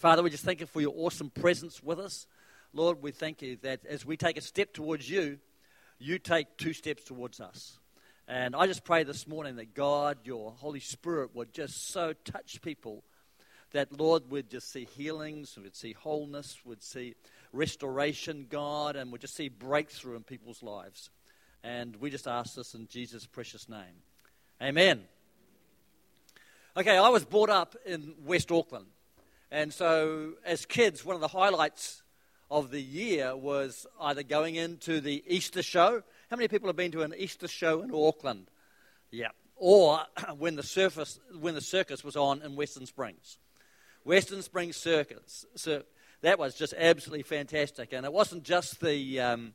Father, we just thank you for your awesome presence with us. Lord, we thank you that as we take a step towards you, you take two steps towards us. And I just pray this morning that God, your Holy Spirit, would just so touch people that, Lord, we'd just see healings, we'd see wholeness, we'd see restoration, God, and we'd just see breakthrough in people's lives. And we just ask this in Jesus' precious name. Amen. Okay, I was brought up in West Auckland. And so, as kids, one of the highlights of the year was either going into the Easter show. How many people have been to an Easter show in Auckland? Yeah. Or when the, surface, when the circus was on in Western Springs. Western Springs Circus. So that was just absolutely fantastic. And it wasn't just the, um,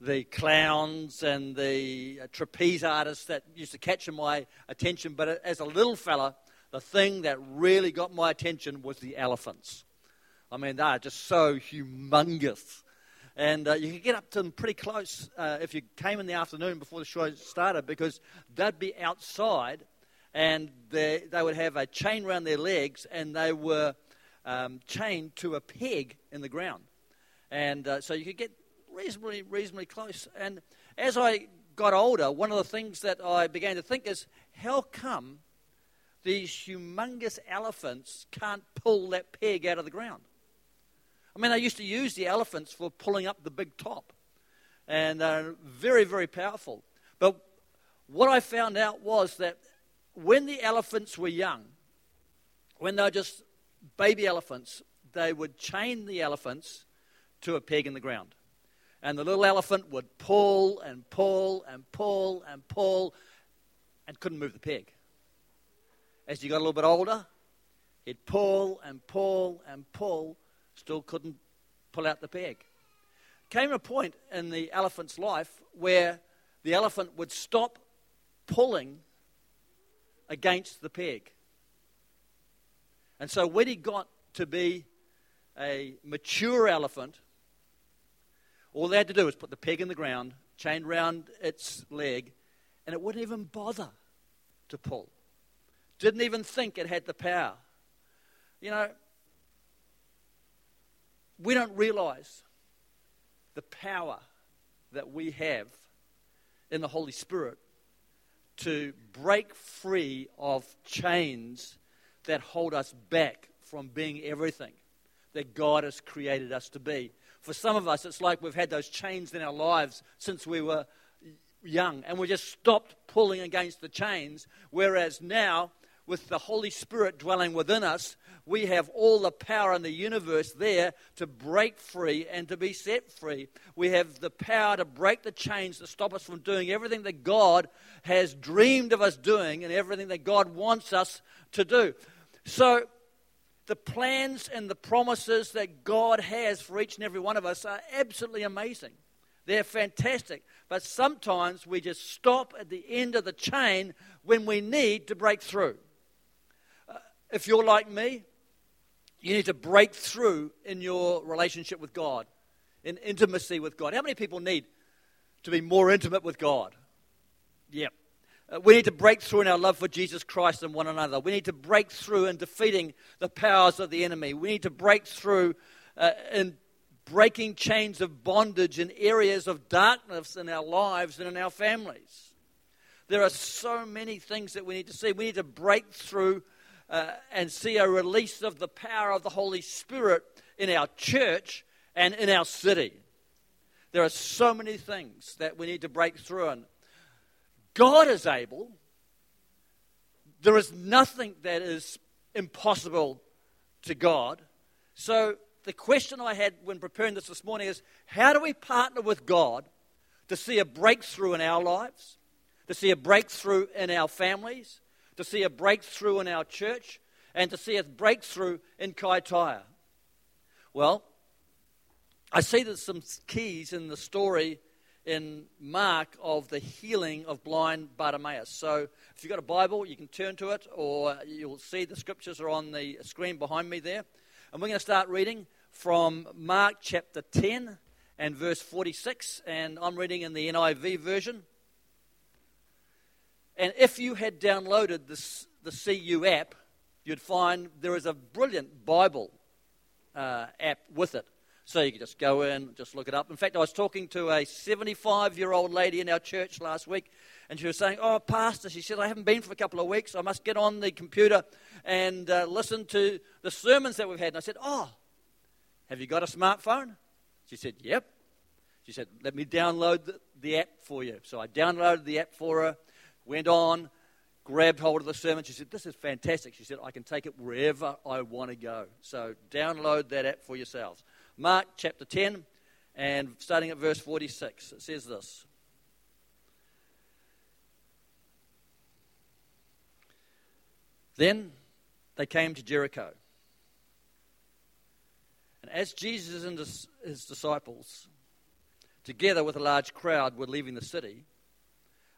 the clowns and the trapeze artists that used to catch my attention, but as a little fella, the thing that really got my attention was the elephants. I mean, they are just so humongous. And uh, you could get up to them pretty close uh, if you came in the afternoon before the show started because they'd be outside and they, they would have a chain around their legs and they were um, chained to a peg in the ground. And uh, so you could get reasonably, reasonably close. And as I got older, one of the things that I began to think is how come these humongous elephants can't pull that peg out of the ground? I mean, they used to use the elephants for pulling up the big top, and they're very, very powerful. But what I found out was that when the elephants were young, when they were just baby elephants, they would chain the elephants to a peg in the ground. And the little elephant would pull and pull and pull and pull and couldn't move the peg. As he got a little bit older, he'd pull and pull and pull, still couldn't pull out the peg. Came a point in the elephant's life where the elephant would stop pulling against the peg. And so when he got to be a mature elephant, all they had to do was put the peg in the ground, chained round its leg, and it wouldn't even bother to pull. Didn't even think it had the power. You know, we don't realize the power that we have in the Holy Spirit to break free of chains that hold us back from being everything that God has created us to be. For some of us, it's like we've had those chains in our lives since we were young, and we just stopped pulling against the chains, whereas now, with the Holy Spirit dwelling within us, we have all the power in the universe there to break free and to be set free. We have the power to break the chains that stop us from doing everything that God has dreamed of us doing and everything that God wants us to do. So, the plans and the promises that God has for each and every one of us are absolutely amazing. They're fantastic. But sometimes we just stop at the end of the chain when we need to break through. If you're like me, you need to break through in your relationship with God, in intimacy with God. How many people need to be more intimate with God? Yep. Uh, we need to break through in our love for Jesus Christ and one another. We need to break through in defeating the powers of the enemy. We need to break through uh, in breaking chains of bondage in areas of darkness in our lives and in our families. There are so many things that we need to see. We need to break through uh, and see a release of the power of the Holy Spirit in our church and in our city. There are so many things that we need to break through, and God is able. There is nothing that is impossible to God. So, the question I had when preparing this this morning is how do we partner with God to see a breakthrough in our lives, to see a breakthrough in our families, to see a breakthrough in our church, and to see a breakthrough in Kaitaia? Well, I see there's some keys in the story in Mark of the healing of blind Bartimaeus. So if you've got a Bible, you can turn to it, or you'll see the scriptures are on the screen behind me there. And we're going to start reading from Mark chapter 10 and verse 46, and I'm reading in the NIV version. And if you had downloaded this, the CU app, you'd find there is a brilliant Bible uh, app with it. So you can just go in, just look it up. In fact, I was talking to a 75 year old lady in our church last week, and she was saying, Oh, Pastor, she said, I haven't been for a couple of weeks. I must get on the computer and uh, listen to the sermons that we've had. And I said, Oh, have you got a smartphone? She said, Yep. She said, Let me download the, the app for you. So I downloaded the app for her, went on, grabbed hold of the sermon. She said, This is fantastic. She said, I can take it wherever I want to go. So download that app for yourselves. Mark chapter 10, and starting at verse 46, it says this. Then they came to Jericho. And as Jesus and his disciples, together with a large crowd, were leaving the city,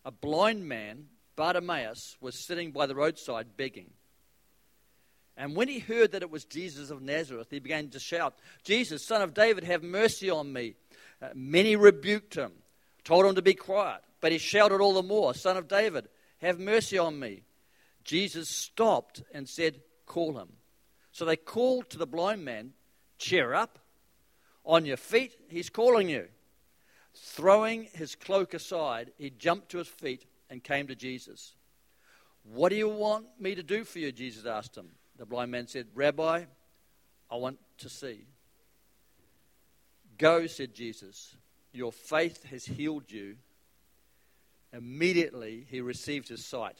a blind man, Bartimaeus, was sitting by the roadside begging. And when he heard that it was Jesus of Nazareth, he began to shout, Jesus, son of David, have mercy on me. Uh, many rebuked him, told him to be quiet, but he shouted all the more, Son of David, have mercy on me. Jesus stopped and said, Call him. So they called to the blind man, Cheer up, on your feet, he's calling you. Throwing his cloak aside, he jumped to his feet and came to Jesus. What do you want me to do for you? Jesus asked him. The blind man said, Rabbi, I want to see. Go, said Jesus. Your faith has healed you. Immediately he received his sight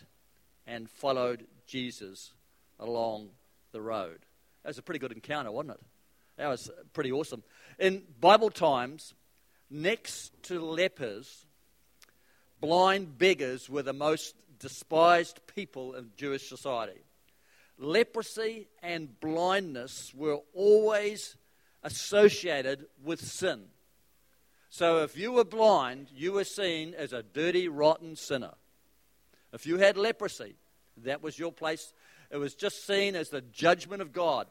and followed Jesus along the road. That was a pretty good encounter, wasn't it? That was pretty awesome. In Bible times, next to lepers, blind beggars were the most despised people in Jewish society leprosy and blindness were always associated with sin. So if you were blind, you were seen as a dirty, rotten sinner. If you had leprosy, that was your place. It was just seen as the judgment of God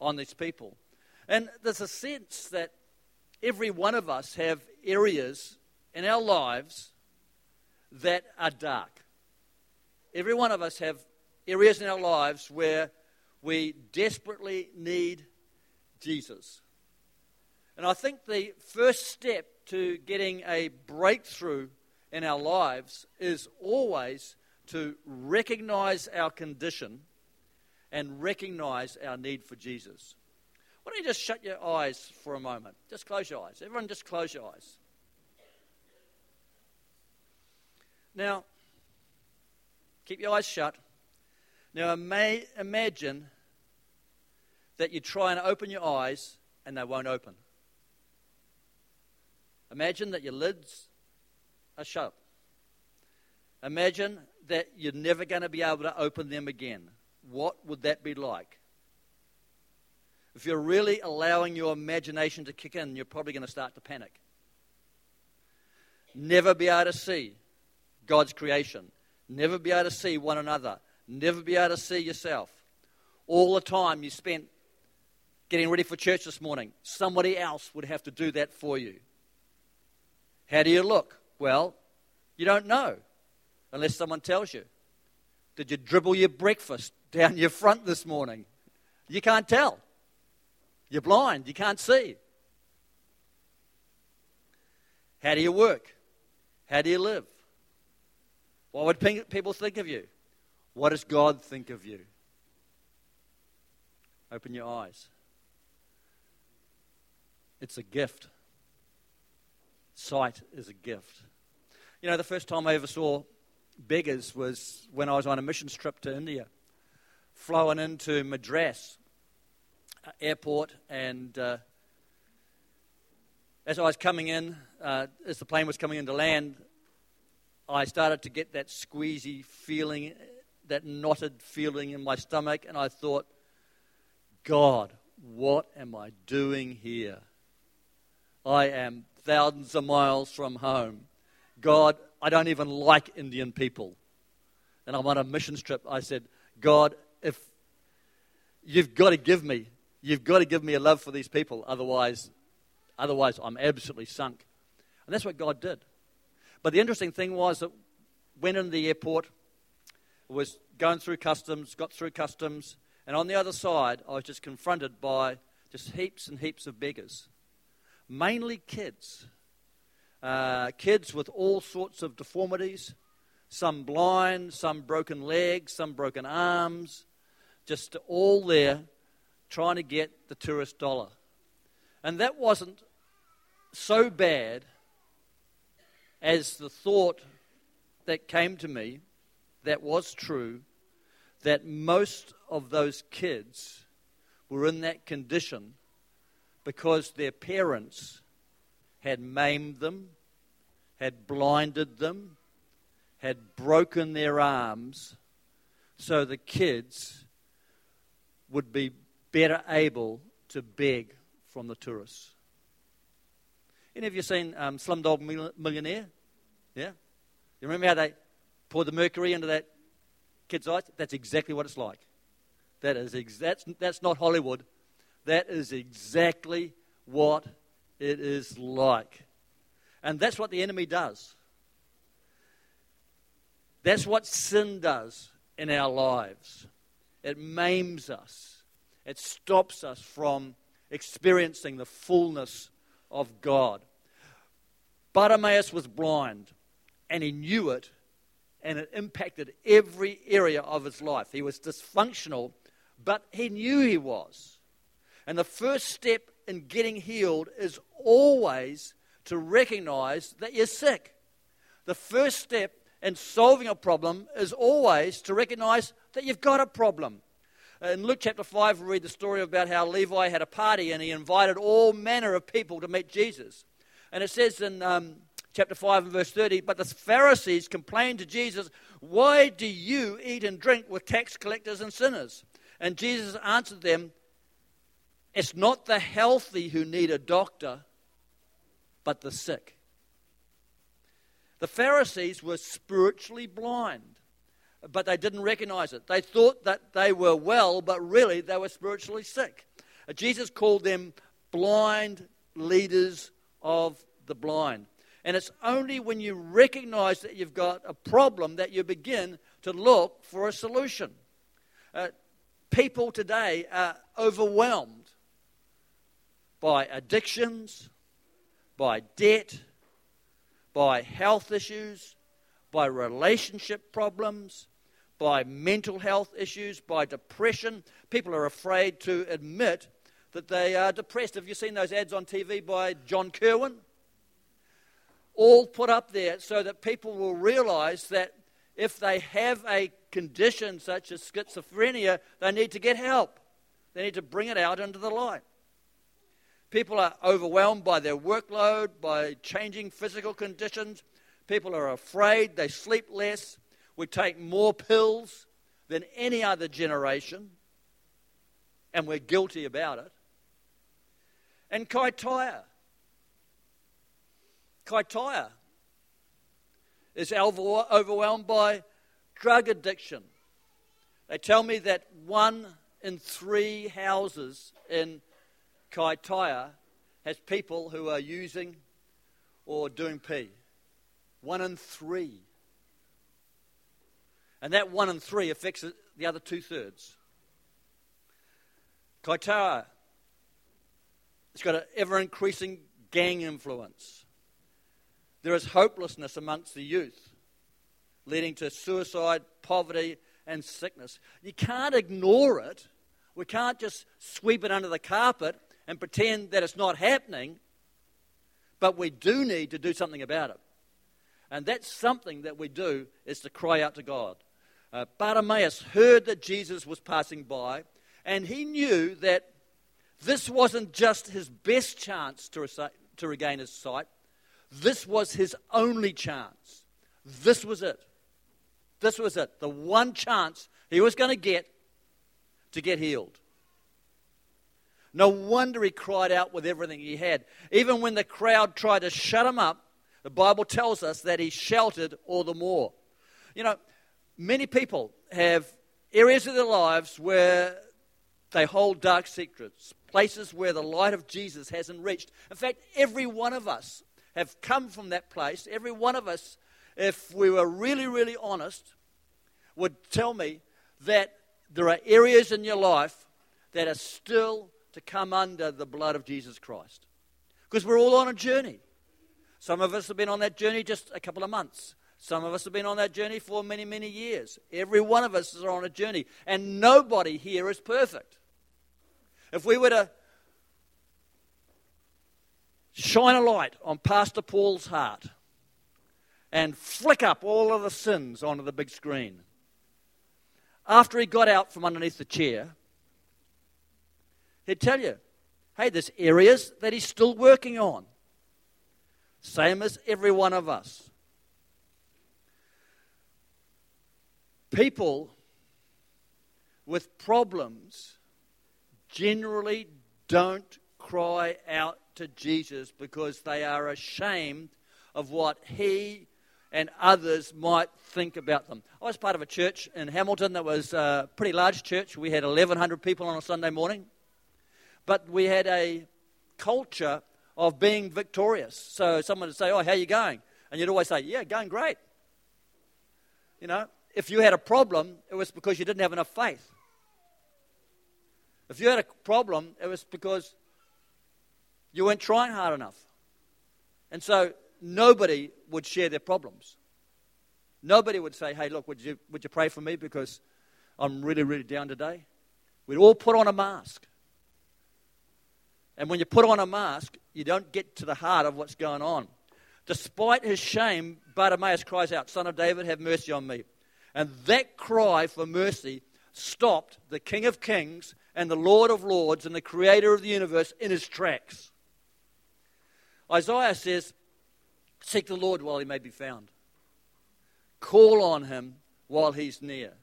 on these people. And there's a sense that every one of us have areas in our lives that are dark. Every one of us have areas in our lives where we desperately need Jesus. And I think the first step to getting a breakthrough in our lives is always to recognize our condition and recognize our need for Jesus. Why don't you just shut your eyes for a moment? Just close your eyes. Everyone, just close your eyes. Now, keep your eyes shut. Now, imagine that you try and open your eyes and they won't open. Imagine that your lids are shut. Imagine that you're never going to be able to open them again. What would that be like? If you're really allowing your imagination to kick in, you're probably going to start to panic. Never be able to see God's creation. Never be able to see one another never be able to see yourself. All the time you spent getting ready for church this morning, somebody else would have to do that for you. How do you look? Well, you don't know unless someone tells you. Did you dribble your breakfast down your front this morning? You can't tell. You're blind. You can't see. How do you work? How do you live? What would people think of you? What does God think of you? Open your eyes. It's a gift. Sight is a gift. You know, the first time I ever saw beggars was when I was on a missions trip to India, flowing into Madras airport, and uh, as I was coming in, uh, as the plane was coming into land, I started to get that squeezy feeling that knotted feeling in my stomach, and I thought, God, what am I doing here? I am thousands of miles from home. God, I don't even like Indian people. And I'm on a mission trip. I said, God, if you've got to give me, you've got to give me a love for these people. Otherwise, otherwise I'm absolutely sunk. And that's what God did. But the interesting thing was that went in the airport, was going through customs, got through customs, and on the other side, I was just confronted by just heaps and heaps of beggars, mainly kids. Uh, kids with all sorts of deformities, some blind, some broken legs, some broken arms, just all there trying to get the tourist dollar. And that wasn't so bad as the thought that came to me that was true that most of those kids were in that condition because their parents had maimed them, had blinded them, had broken their arms, so the kids would be better able to beg from the tourists. Any of you seen um, Slumdog Millionaire? Yeah? You remember how they poured the mercury into that kid's eyes? That's exactly what it's like. That is ex- that's, that's not Hollywood. That is exactly what it is like. And that's what the enemy does. That's what sin does in our lives. It maims us, it stops us from experiencing the fullness of God. Bartimaeus was blind, and he knew it, and it impacted every area of his life. He was dysfunctional, but he knew he was. And the first step in getting healed is always to recognize that you're sick. The first step in solving a problem is always to recognize that you've got a problem. In Luke chapter 5, we read the story about how Levi had a party and he invited all manner of people to meet Jesus. And it says in um, chapter 5 and verse 30 But the Pharisees complained to Jesus, Why do you eat and drink with tax collectors and sinners? And Jesus answered them, It's not the healthy who need a doctor, but the sick. The Pharisees were spiritually blind, but they didn't recognize it. They thought that they were well, but really they were spiritually sick. Uh, Jesus called them blind leaders of the blind. And it's only when you recognize that you've got a problem that you begin to look for a solution. Uh, people today are overwhelmed by addictions, by debt, by health issues, by relationship problems, by mental health issues, by depression. People are afraid to admit that they are depressed. Have you seen those ads on TV by John Kirwan? All put up there so that people will realize that if they have a condition such as schizophrenia, they need to get help. They need to bring it out into the light. People are overwhelmed by their workload, by changing physical conditions. People are afraid, they sleep less. We take more pills than any other generation, and we're guilty about it. And Kaitaia. Kaitaia is overwhelmed by drug addiction. They tell me that one in three houses in Kaitaia has people who are using or doing P. One in three. And that one in three affects the other two thirds. Kaitaia has got an ever increasing gang influence. There is hopelessness amongst the youth, leading to suicide, poverty, and sickness. You can't ignore it. We can't just sweep it under the carpet and pretend that it's not happening, but we do need to do something about it. And that's something that we do is to cry out to God. Uh, Bartimaeus heard that Jesus was passing by, and he knew that this wasn't just his best chance to, to regain his sight, this was his only chance. This was it. This was it. The one chance he was going to get to get healed. No wonder he cried out with everything he had. Even when the crowd tried to shut him up, the Bible tells us that he shouted all the more. You know, many people have areas of their lives where they hold dark secrets, places where the light of Jesus hasn't reached. In fact, every one of us have come from that place. Every one of us, if we were really, really honest, would tell me that there are areas in your life that are still to come under the blood of Jesus Christ. Because we're all on a journey. Some of us have been on that journey just a couple of months. Some of us have been on that journey for many, many years. Every one of us is on a journey, and nobody here is perfect. If we were to shine a light on Pastor Paul's heart and flick up all of the sins onto the big screen, after he got out from underneath the chair, he'd tell you, hey, there's areas that he's still working on. Same as every one of us. People with problems generally don't cry out to Jesus because they are ashamed of what he and others might think about them. I was part of a church in Hamilton that was a pretty large church. We had 1,100 people on a Sunday morning. But we had a culture of being victorious. So someone would say, Oh, how you going? And you'd always say, Yeah, going great. You know, if you had a problem, it was because you didn't have enough faith. If you had a problem, it was because you weren't trying hard enough. And so nobody would share their problems. Nobody would say, hey, look, would you, would you pray for me because I'm really, really down today? We'd all put on a mask. And when you put on a mask, you don't get to the heart of what's going on. Despite his shame, Bartimaeus cries out, Son of David, have mercy on me. And that cry for mercy stopped the King of Kings and the Lord of Lords and the Creator of the universe in his tracks. Isaiah says, Seek the Lord while he may be found, call on him while he's near.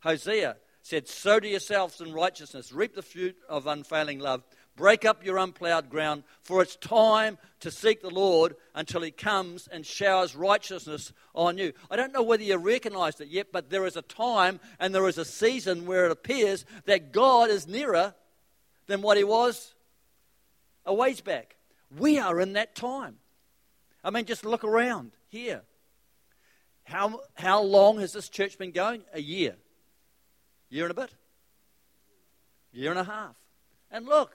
Hosea said, Sow to yourselves in righteousness, reap the fruit of unfailing love. Break up your unplowed ground, for it's time to seek the Lord until He comes and showers righteousness on you. I don't know whether you recognized it yet, but there is a time and there is a season where it appears that God is nearer than what He was a ways back. We are in that time. I mean, just look around here. How, how long has this church been going? A year. Year and a bit. Year and a half. And look,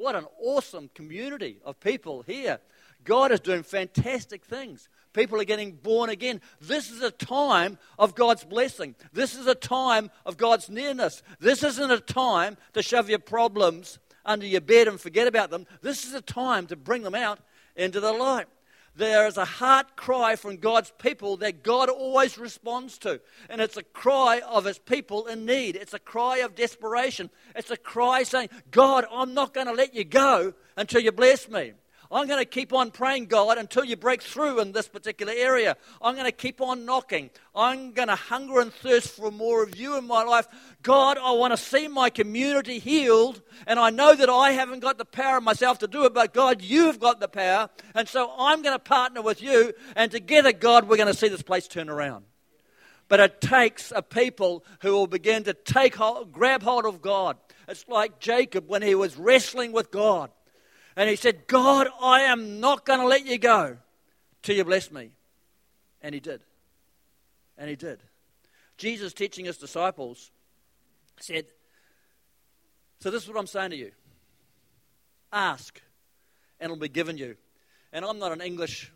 what an awesome community of people here. God is doing fantastic things. People are getting born again. This is a time of God's blessing. This is a time of God's nearness. This isn't a time to shove your problems under your bed and forget about them. This is a time to bring them out into the light there is a heart cry from God's people that God always responds to. And it's a cry of his people in need. It's a cry of desperation. It's a cry saying, God, I'm not going to let you go until you bless me. I'm going to keep on praying, God, until you break through in this particular area. I'm going to keep on knocking. I'm going to hunger and thirst for more of you in my life. God, I want to see my community healed, and I know that I haven't got the power myself to do it, but God, you've got the power. And so I'm going to partner with you, and together, God, we're going to see this place turn around. But it takes a people who will begin to take hold, grab hold of God. It's like Jacob when he was wrestling with God. And he said, God, I am not going to let you go till you bless me. And he did. And he did. Jesus, teaching his disciples, said, So this is what I'm saying to you ask, and it'll be given you. And I'm not an English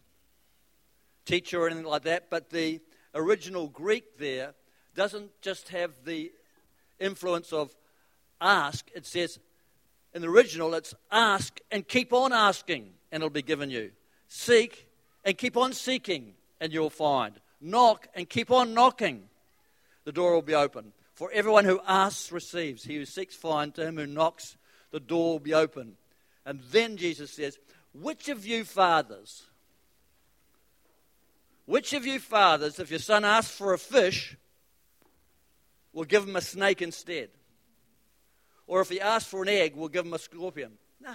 teacher or anything like that, but the original Greek there doesn't just have the influence of ask, it says in the original, it's ask and keep on asking, and it'll be given you. Seek and keep on seeking, and you'll find. Knock and keep on knocking. The door will be open. For everyone who asks receives. He who seeks finds. To him who knocks, the door will be open. And then Jesus says, Which of you fathers, which of you fathers, if your son asks for a fish, will give him a snake instead? Or if he asks for an egg, we'll give him a scorpion. No.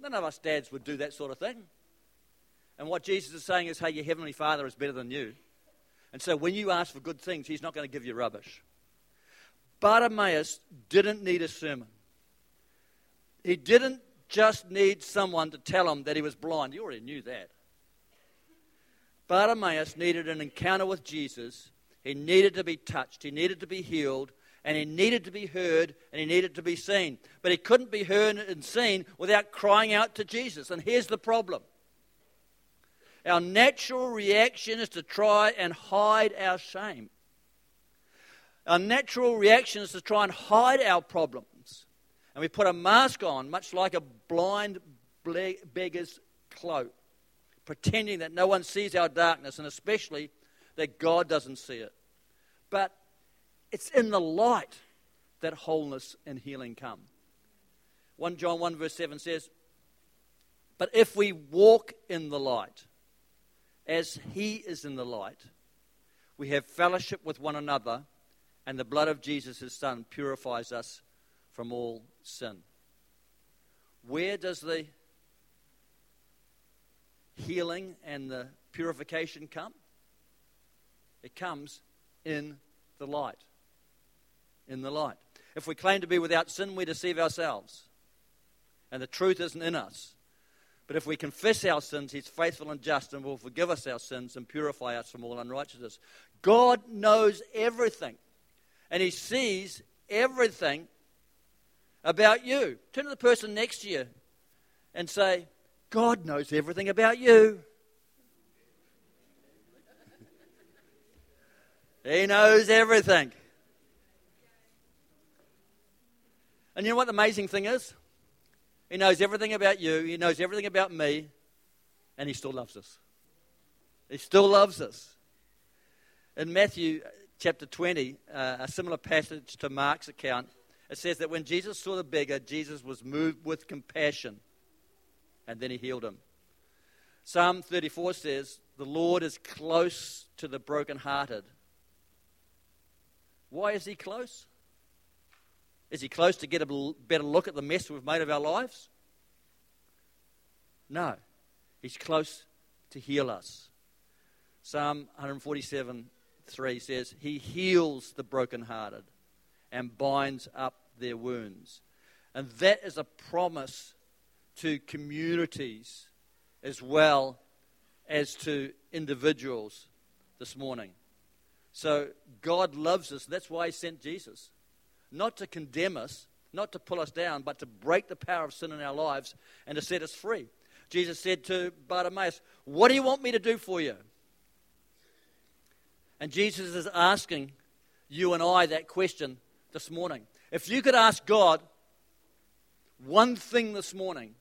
None of us dads would do that sort of thing. And what Jesus is saying is, hey, your heavenly Father is better than you. And so when you ask for good things, he's not going to give you rubbish. Bartimaeus didn't need a sermon. He didn't just need someone to tell him that he was blind. He already knew that. Bartimaeus needed an encounter with Jesus. He needed to be touched. He needed to be healed and he needed to be heard and he needed to be seen. But he couldn't be heard and seen without crying out to Jesus. And here's the problem our natural reaction is to try and hide our shame. Our natural reaction is to try and hide our problems. And we put a mask on, much like a blind beggar's cloak, pretending that no one sees our darkness, and especially that God doesn't see it. But it's in the light that wholeness and healing come. 1 John 1, verse 7 says, But if we walk in the light, as he is in the light, we have fellowship with one another, and the blood of Jesus, his Son, purifies us from all sin. Where does the healing and the purification come? It comes in the light in the light. If we claim to be without sin, we deceive ourselves, and the truth isn't in us. But if we confess our sins, He's faithful and just and will forgive us our sins and purify us from all unrighteousness. God knows everything, and He sees everything about you. Turn to the person next to you and say, God knows everything about you. he knows everything. And you know what the amazing thing is? He knows everything about you, He knows everything about me, and He still loves us. He still loves us. In Matthew chapter 20, uh, a similar passage to Mark's account, it says that when Jesus saw the beggar, Jesus was moved with compassion, and then He healed him. Psalm 34 says, The Lord is close to the brokenhearted. Why is He close? Is he close to get a better look at the mess we've made of our lives? No. He's close to heal us. Psalm 147 3 says, He heals the brokenhearted and binds up their wounds. And that is a promise to communities as well as to individuals this morning. So God loves us. That's why He sent Jesus not to condemn us, not to pull us down, but to break the power of sin in our lives and to set us free. Jesus said to Bartimaeus, What do you want me to do for you? And Jesus is asking you and I that question this morning. If you could ask God one thing this morning,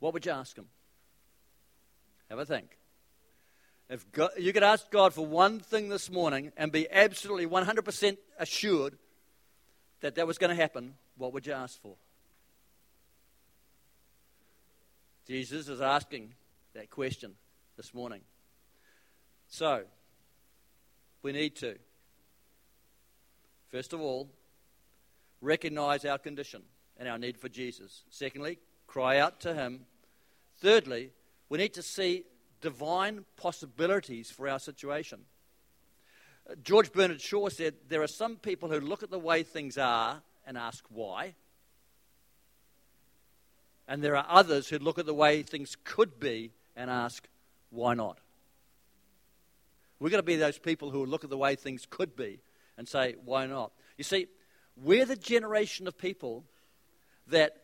what would you ask Him? Have a think. If God, you could ask God for one thing this morning and be absolutely 100% assured that that was going to happen, what would you ask for? Jesus is asking that question this morning. So, we need to, first of all, recognize our condition and our need for Jesus. Secondly, cry out to Him. Thirdly, we need to see divine possibilities for our situation. George Bernard Shaw said there are some people who look at the way things are and ask why. And there are others who look at the way things could be and ask, why not? We're going to be those people who look at the way things could be and say, why not? You see, we're the generation of people that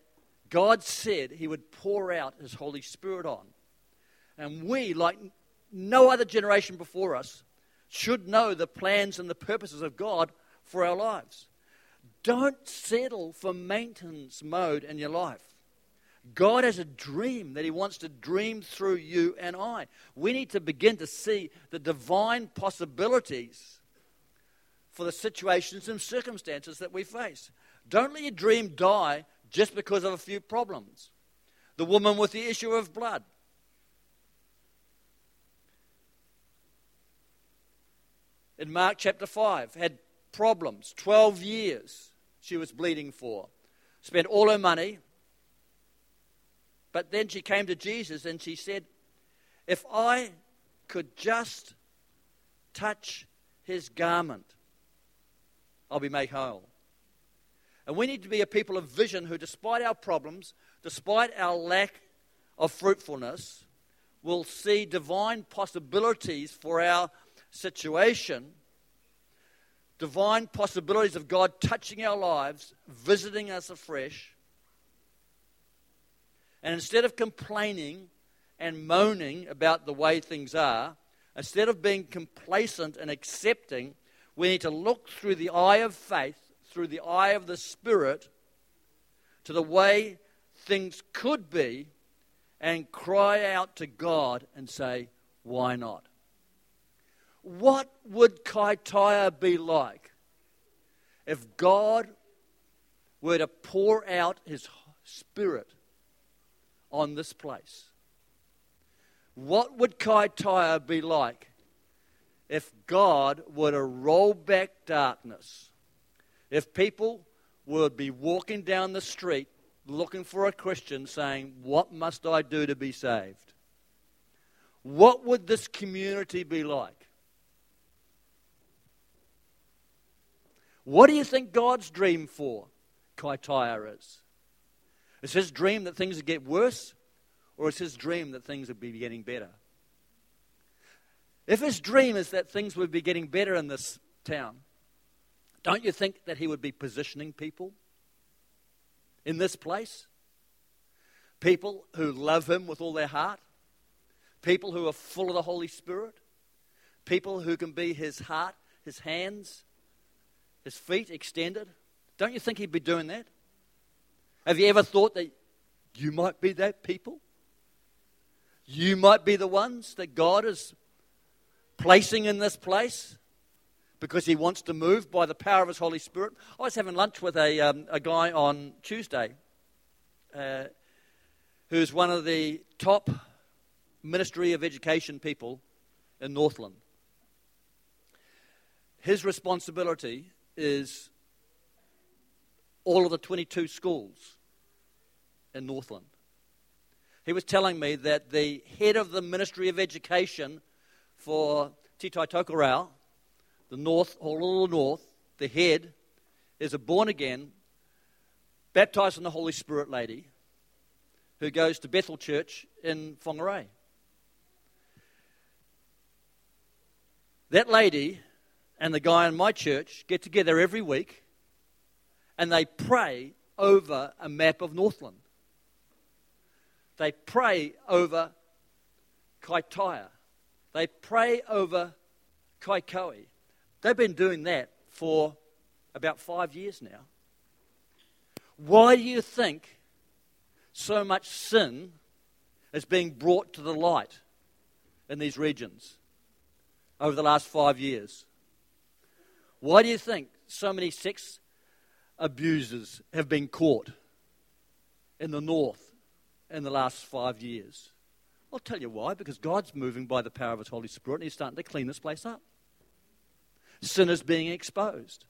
God said He would pour out His Holy Spirit on. And we, like no other generation before us, should know the plans and the purposes of God for our lives. Don't settle for maintenance mode in your life. God has a dream that He wants to dream through you and I. We need to begin to see the divine possibilities for the situations and circumstances that we face. Don't let your dream die just because of a few problems. The woman with the issue of blood. In Mark chapter 5 had problems. 12 years she was bleeding for. Spent all her money. But then she came to Jesus and she said, If I could just touch his garment, I'll be made whole. And we need to be a people of vision who, despite our problems, despite our lack of fruitfulness, will see divine possibilities for our situation divine possibilities of God touching our lives, visiting us afresh. And instead of complaining and moaning about the way things are, instead of being complacent and accepting, we need to look through the eye of faith, through the eye of the Spirit, to the way things could be and cry out to God and say, Why not? What would Kaitaia be like if God were to pour out his spirit on this place? What would Kaitaia be like if God were to roll back darkness? If people would be walking down the street looking for a Christian saying, What must I do to be saved? What would this community be like? What do you think God's dream for Kaitaia is? Is his dream that things would get worse, or is his dream that things would be getting better? If his dream is that things would be getting better in this town, don't you think that he would be positioning people in this place? People who love him with all their heart, people who are full of the Holy Spirit, people who can be his heart, his hands, his feet extended. Don't you think he'd be doing that? Have you ever thought that you might be that people? You might be the ones that God is placing in this place because he wants to move by the power of his Holy Spirit. I was having lunch with a, um, a guy on Tuesday uh, who's one of the top Ministry of Education people in Northland. His responsibility is all of the 22 schools in Northland. He was telling me that the head of the Ministry of Education for Te Tai Tokerau, the north, the north, the head, is a born again, baptized in the Holy Spirit lady who goes to Bethel Church in Whangarei. That lady and the guy in my church get together every week and they pray over a map of Northland. They pray over Kaitaia. They pray over Kaikohe. They've been doing that for about five years now. Why do you think so much sin is being brought to the light in these regions over the last five years? Why do you think so many sex abusers have been caught in the north in the last five years? I'll tell you why. Because God's moving by the power of His Holy Spirit and He's starting to clean this place up. Sin is being exposed.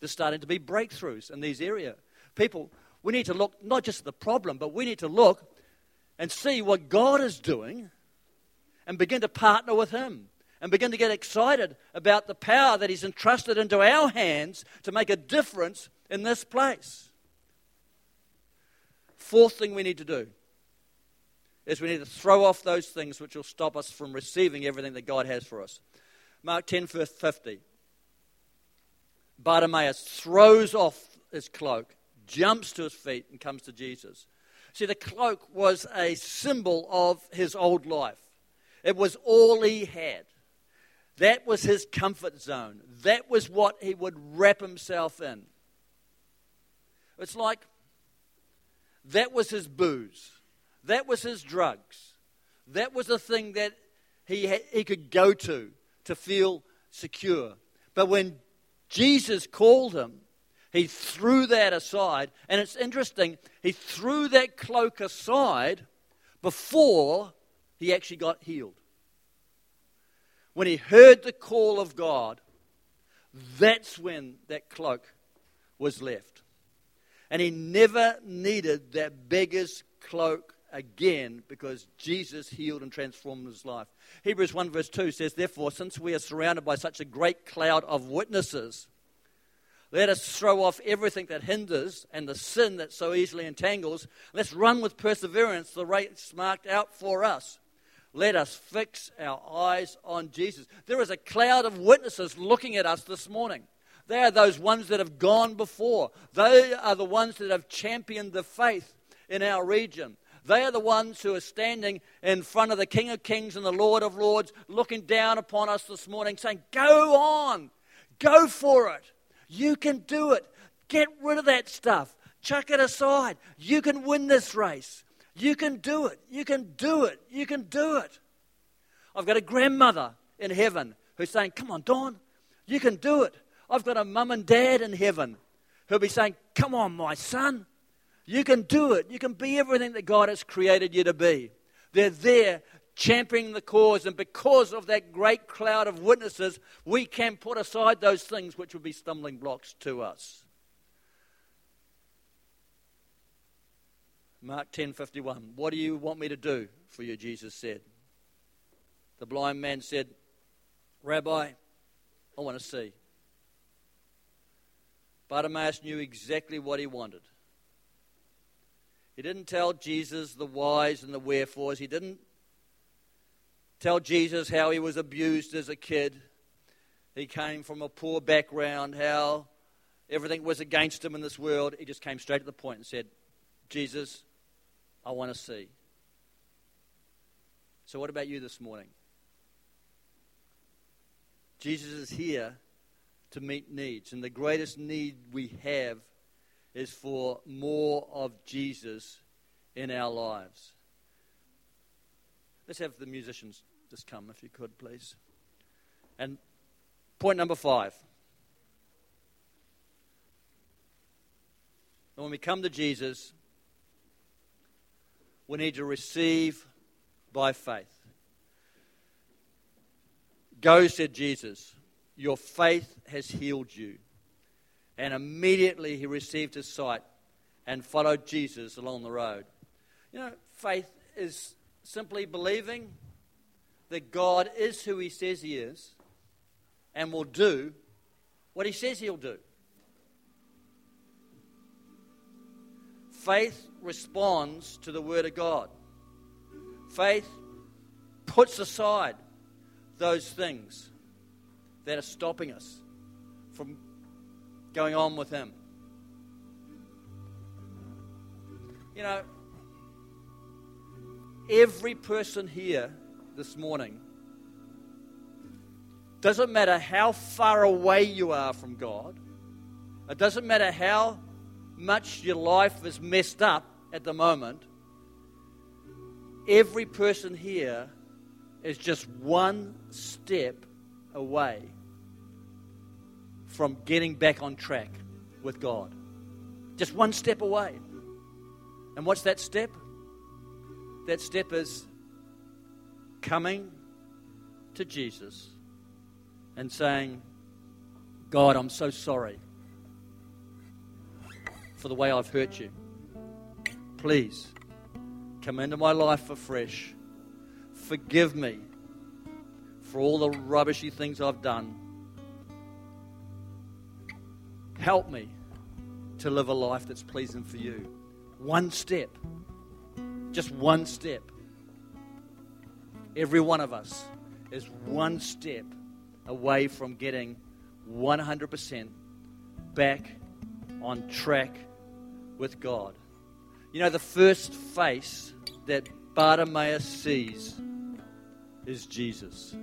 There's starting to be breakthroughs in these areas. People, we need to look not just at the problem, but we need to look and see what God is doing and begin to partner with Him and begin to get excited about the power that He's entrusted into our hands to make a difference in this place. Fourth thing we need to do is we need to throw off those things which will stop us from receiving everything that God has for us. Mark 10, verse 50. Bartimaeus throws off his cloak, jumps to his feet, and comes to Jesus. See, the cloak was a symbol of his old life, it was all he had. That was his comfort zone. That was what he would wrap himself in. It's like that was his booze. That was his drugs. That was the thing that he, he could go to to feel secure. But when Jesus called him, he threw that aside. And it's interesting, he threw that cloak aside before he actually got healed when he heard the call of God, that's when that cloak was left. And he never needed that beggar's cloak again because Jesus healed and transformed his life. Hebrews 1 verse 2 says, Therefore, since we are surrounded by such a great cloud of witnesses, let us throw off everything that hinders and the sin that so easily entangles. Let's run with perseverance the race marked out for us. Let us fix our eyes on Jesus. There is a cloud of witnesses looking at us this morning. They are those ones that have gone before. They are the ones that have championed the faith in our region. They are the ones who are standing in front of the King of Kings and the Lord of Lords, looking down upon us this morning, saying, Go on, go for it. You can do it. Get rid of that stuff. Chuck it aside. You can win this race. You can do it. You can do it. You can do it. I've got a grandmother in heaven who's saying, Come on, Don, you can do it. I've got a mum and dad in heaven who'll be saying, Come on, my son, you can do it. You can be everything that God has created you to be. They're there championing the cause, and because of that great cloud of witnesses, we can put aside those things which would be stumbling blocks to us. Mark 10:51 What do you want me to do? For you Jesus said. The blind man said Rabbi I want to see. Bartimaeus knew exactly what he wanted. He didn't tell Jesus the whys and the wherefores. He didn't tell Jesus how he was abused as a kid. He came from a poor background how everything was against him in this world. He just came straight to the point and said Jesus I want to see. So, what about you this morning? Jesus is here to meet needs, and the greatest need we have is for more of Jesus in our lives. Let's have the musicians just come, if you could, please. And point number five. when we come to Jesus, we need to receive by faith. Go, said Jesus, your faith has healed you. And immediately he received his sight and followed Jesus along the road. You know, faith is simply believing that God is who he says he is and will do what he says he'll do. Faith responds to the Word of God. Faith puts aside those things that are stopping us from going on with Him. You know, every person here this morning, doesn't matter how far away you are from God, it doesn't matter how much your life is messed up at the moment, every person here is just one step away from getting back on track with God. Just one step away. And what's that step? That step is coming to Jesus and saying, God, I'm so sorry for the way I've hurt you. Please come into my life afresh. Forgive me for all the rubbishy things I've done. Help me to live a life that's pleasing for you. One step. Just one step. Every one of us is one step away from getting 100% back on track with God. You know, the first face that Bartimaeus sees is Jesus.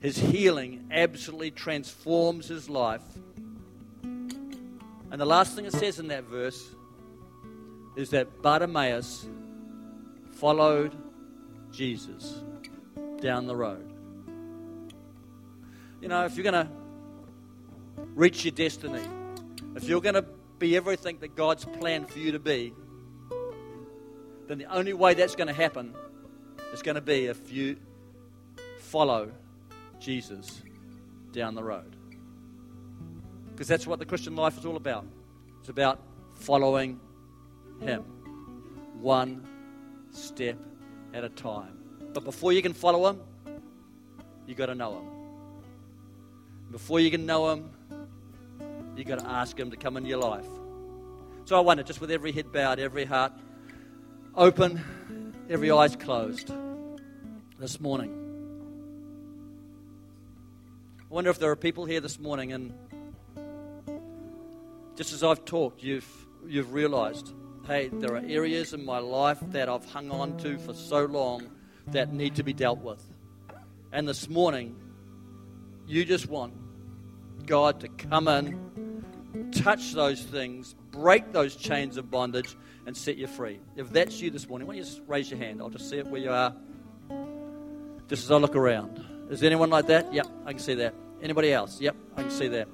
His healing absolutely transforms his life. And the last thing it says in that verse is that Bartimaeus followed Jesus down the road. You know, if you're going to reach your destiny, if you're going to be everything that God's planned for you to be, then the only way that's going to happen is going to be if you follow Jesus down the road. Because that's what the Christian life is all about. It's about following Him one step at a time. But before you can follow Him, you've got to know Him. Before you can know Him, You've got to ask Him to come in your life. So I wonder, just with every head bowed, every heart open, every eyes closed, this morning, I wonder if there are people here this morning, and just as I've talked, you've, you've realized hey, there are areas in my life that I've hung on to for so long that need to be dealt with. And this morning, you just want God to come in, touch those things, break those chains of bondage, and set you free. If that's you this morning, why don't you just raise your hand? I'll just see it where you are. Just as I look around. Is anyone like that? Yep, I can see that. Anybody else? Yep, I can see that.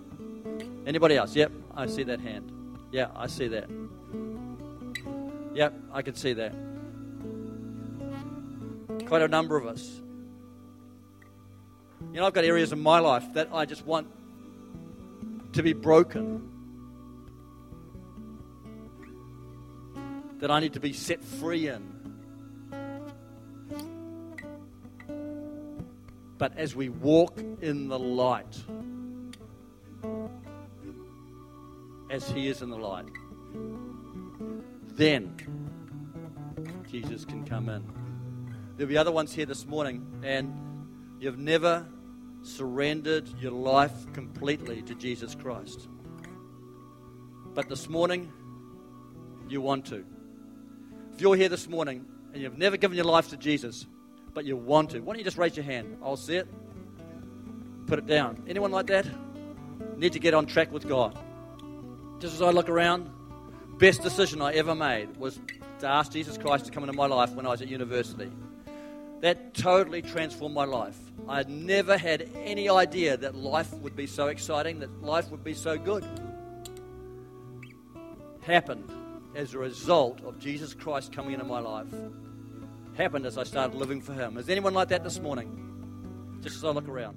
Anybody else? Yep, I see that hand. Yeah, I see that. Yep, I can see that. Quite a number of us. You know, I've got areas in my life that I just want to be broken. That I need to be set free in. But as we walk in the light, as He is in the light, then Jesus can come in. There'll be other ones here this morning, and you've never surrendered your life completely to Jesus Christ. But this morning, you want to. If you're here this morning and you've never given your life to Jesus, but you want to, why don't you just raise your hand? I'll see it. Put it down. Anyone like that? Need to get on track with God. Just as I look around, best decision I ever made was to ask Jesus Christ to come into my life when I was at university. That totally transformed my life. I had never had any idea that life would be so exciting, that life would be so good. Happened as a result of Jesus Christ coming into my life. Happened as I started living for Him. Is anyone like that this morning? Just as I look around.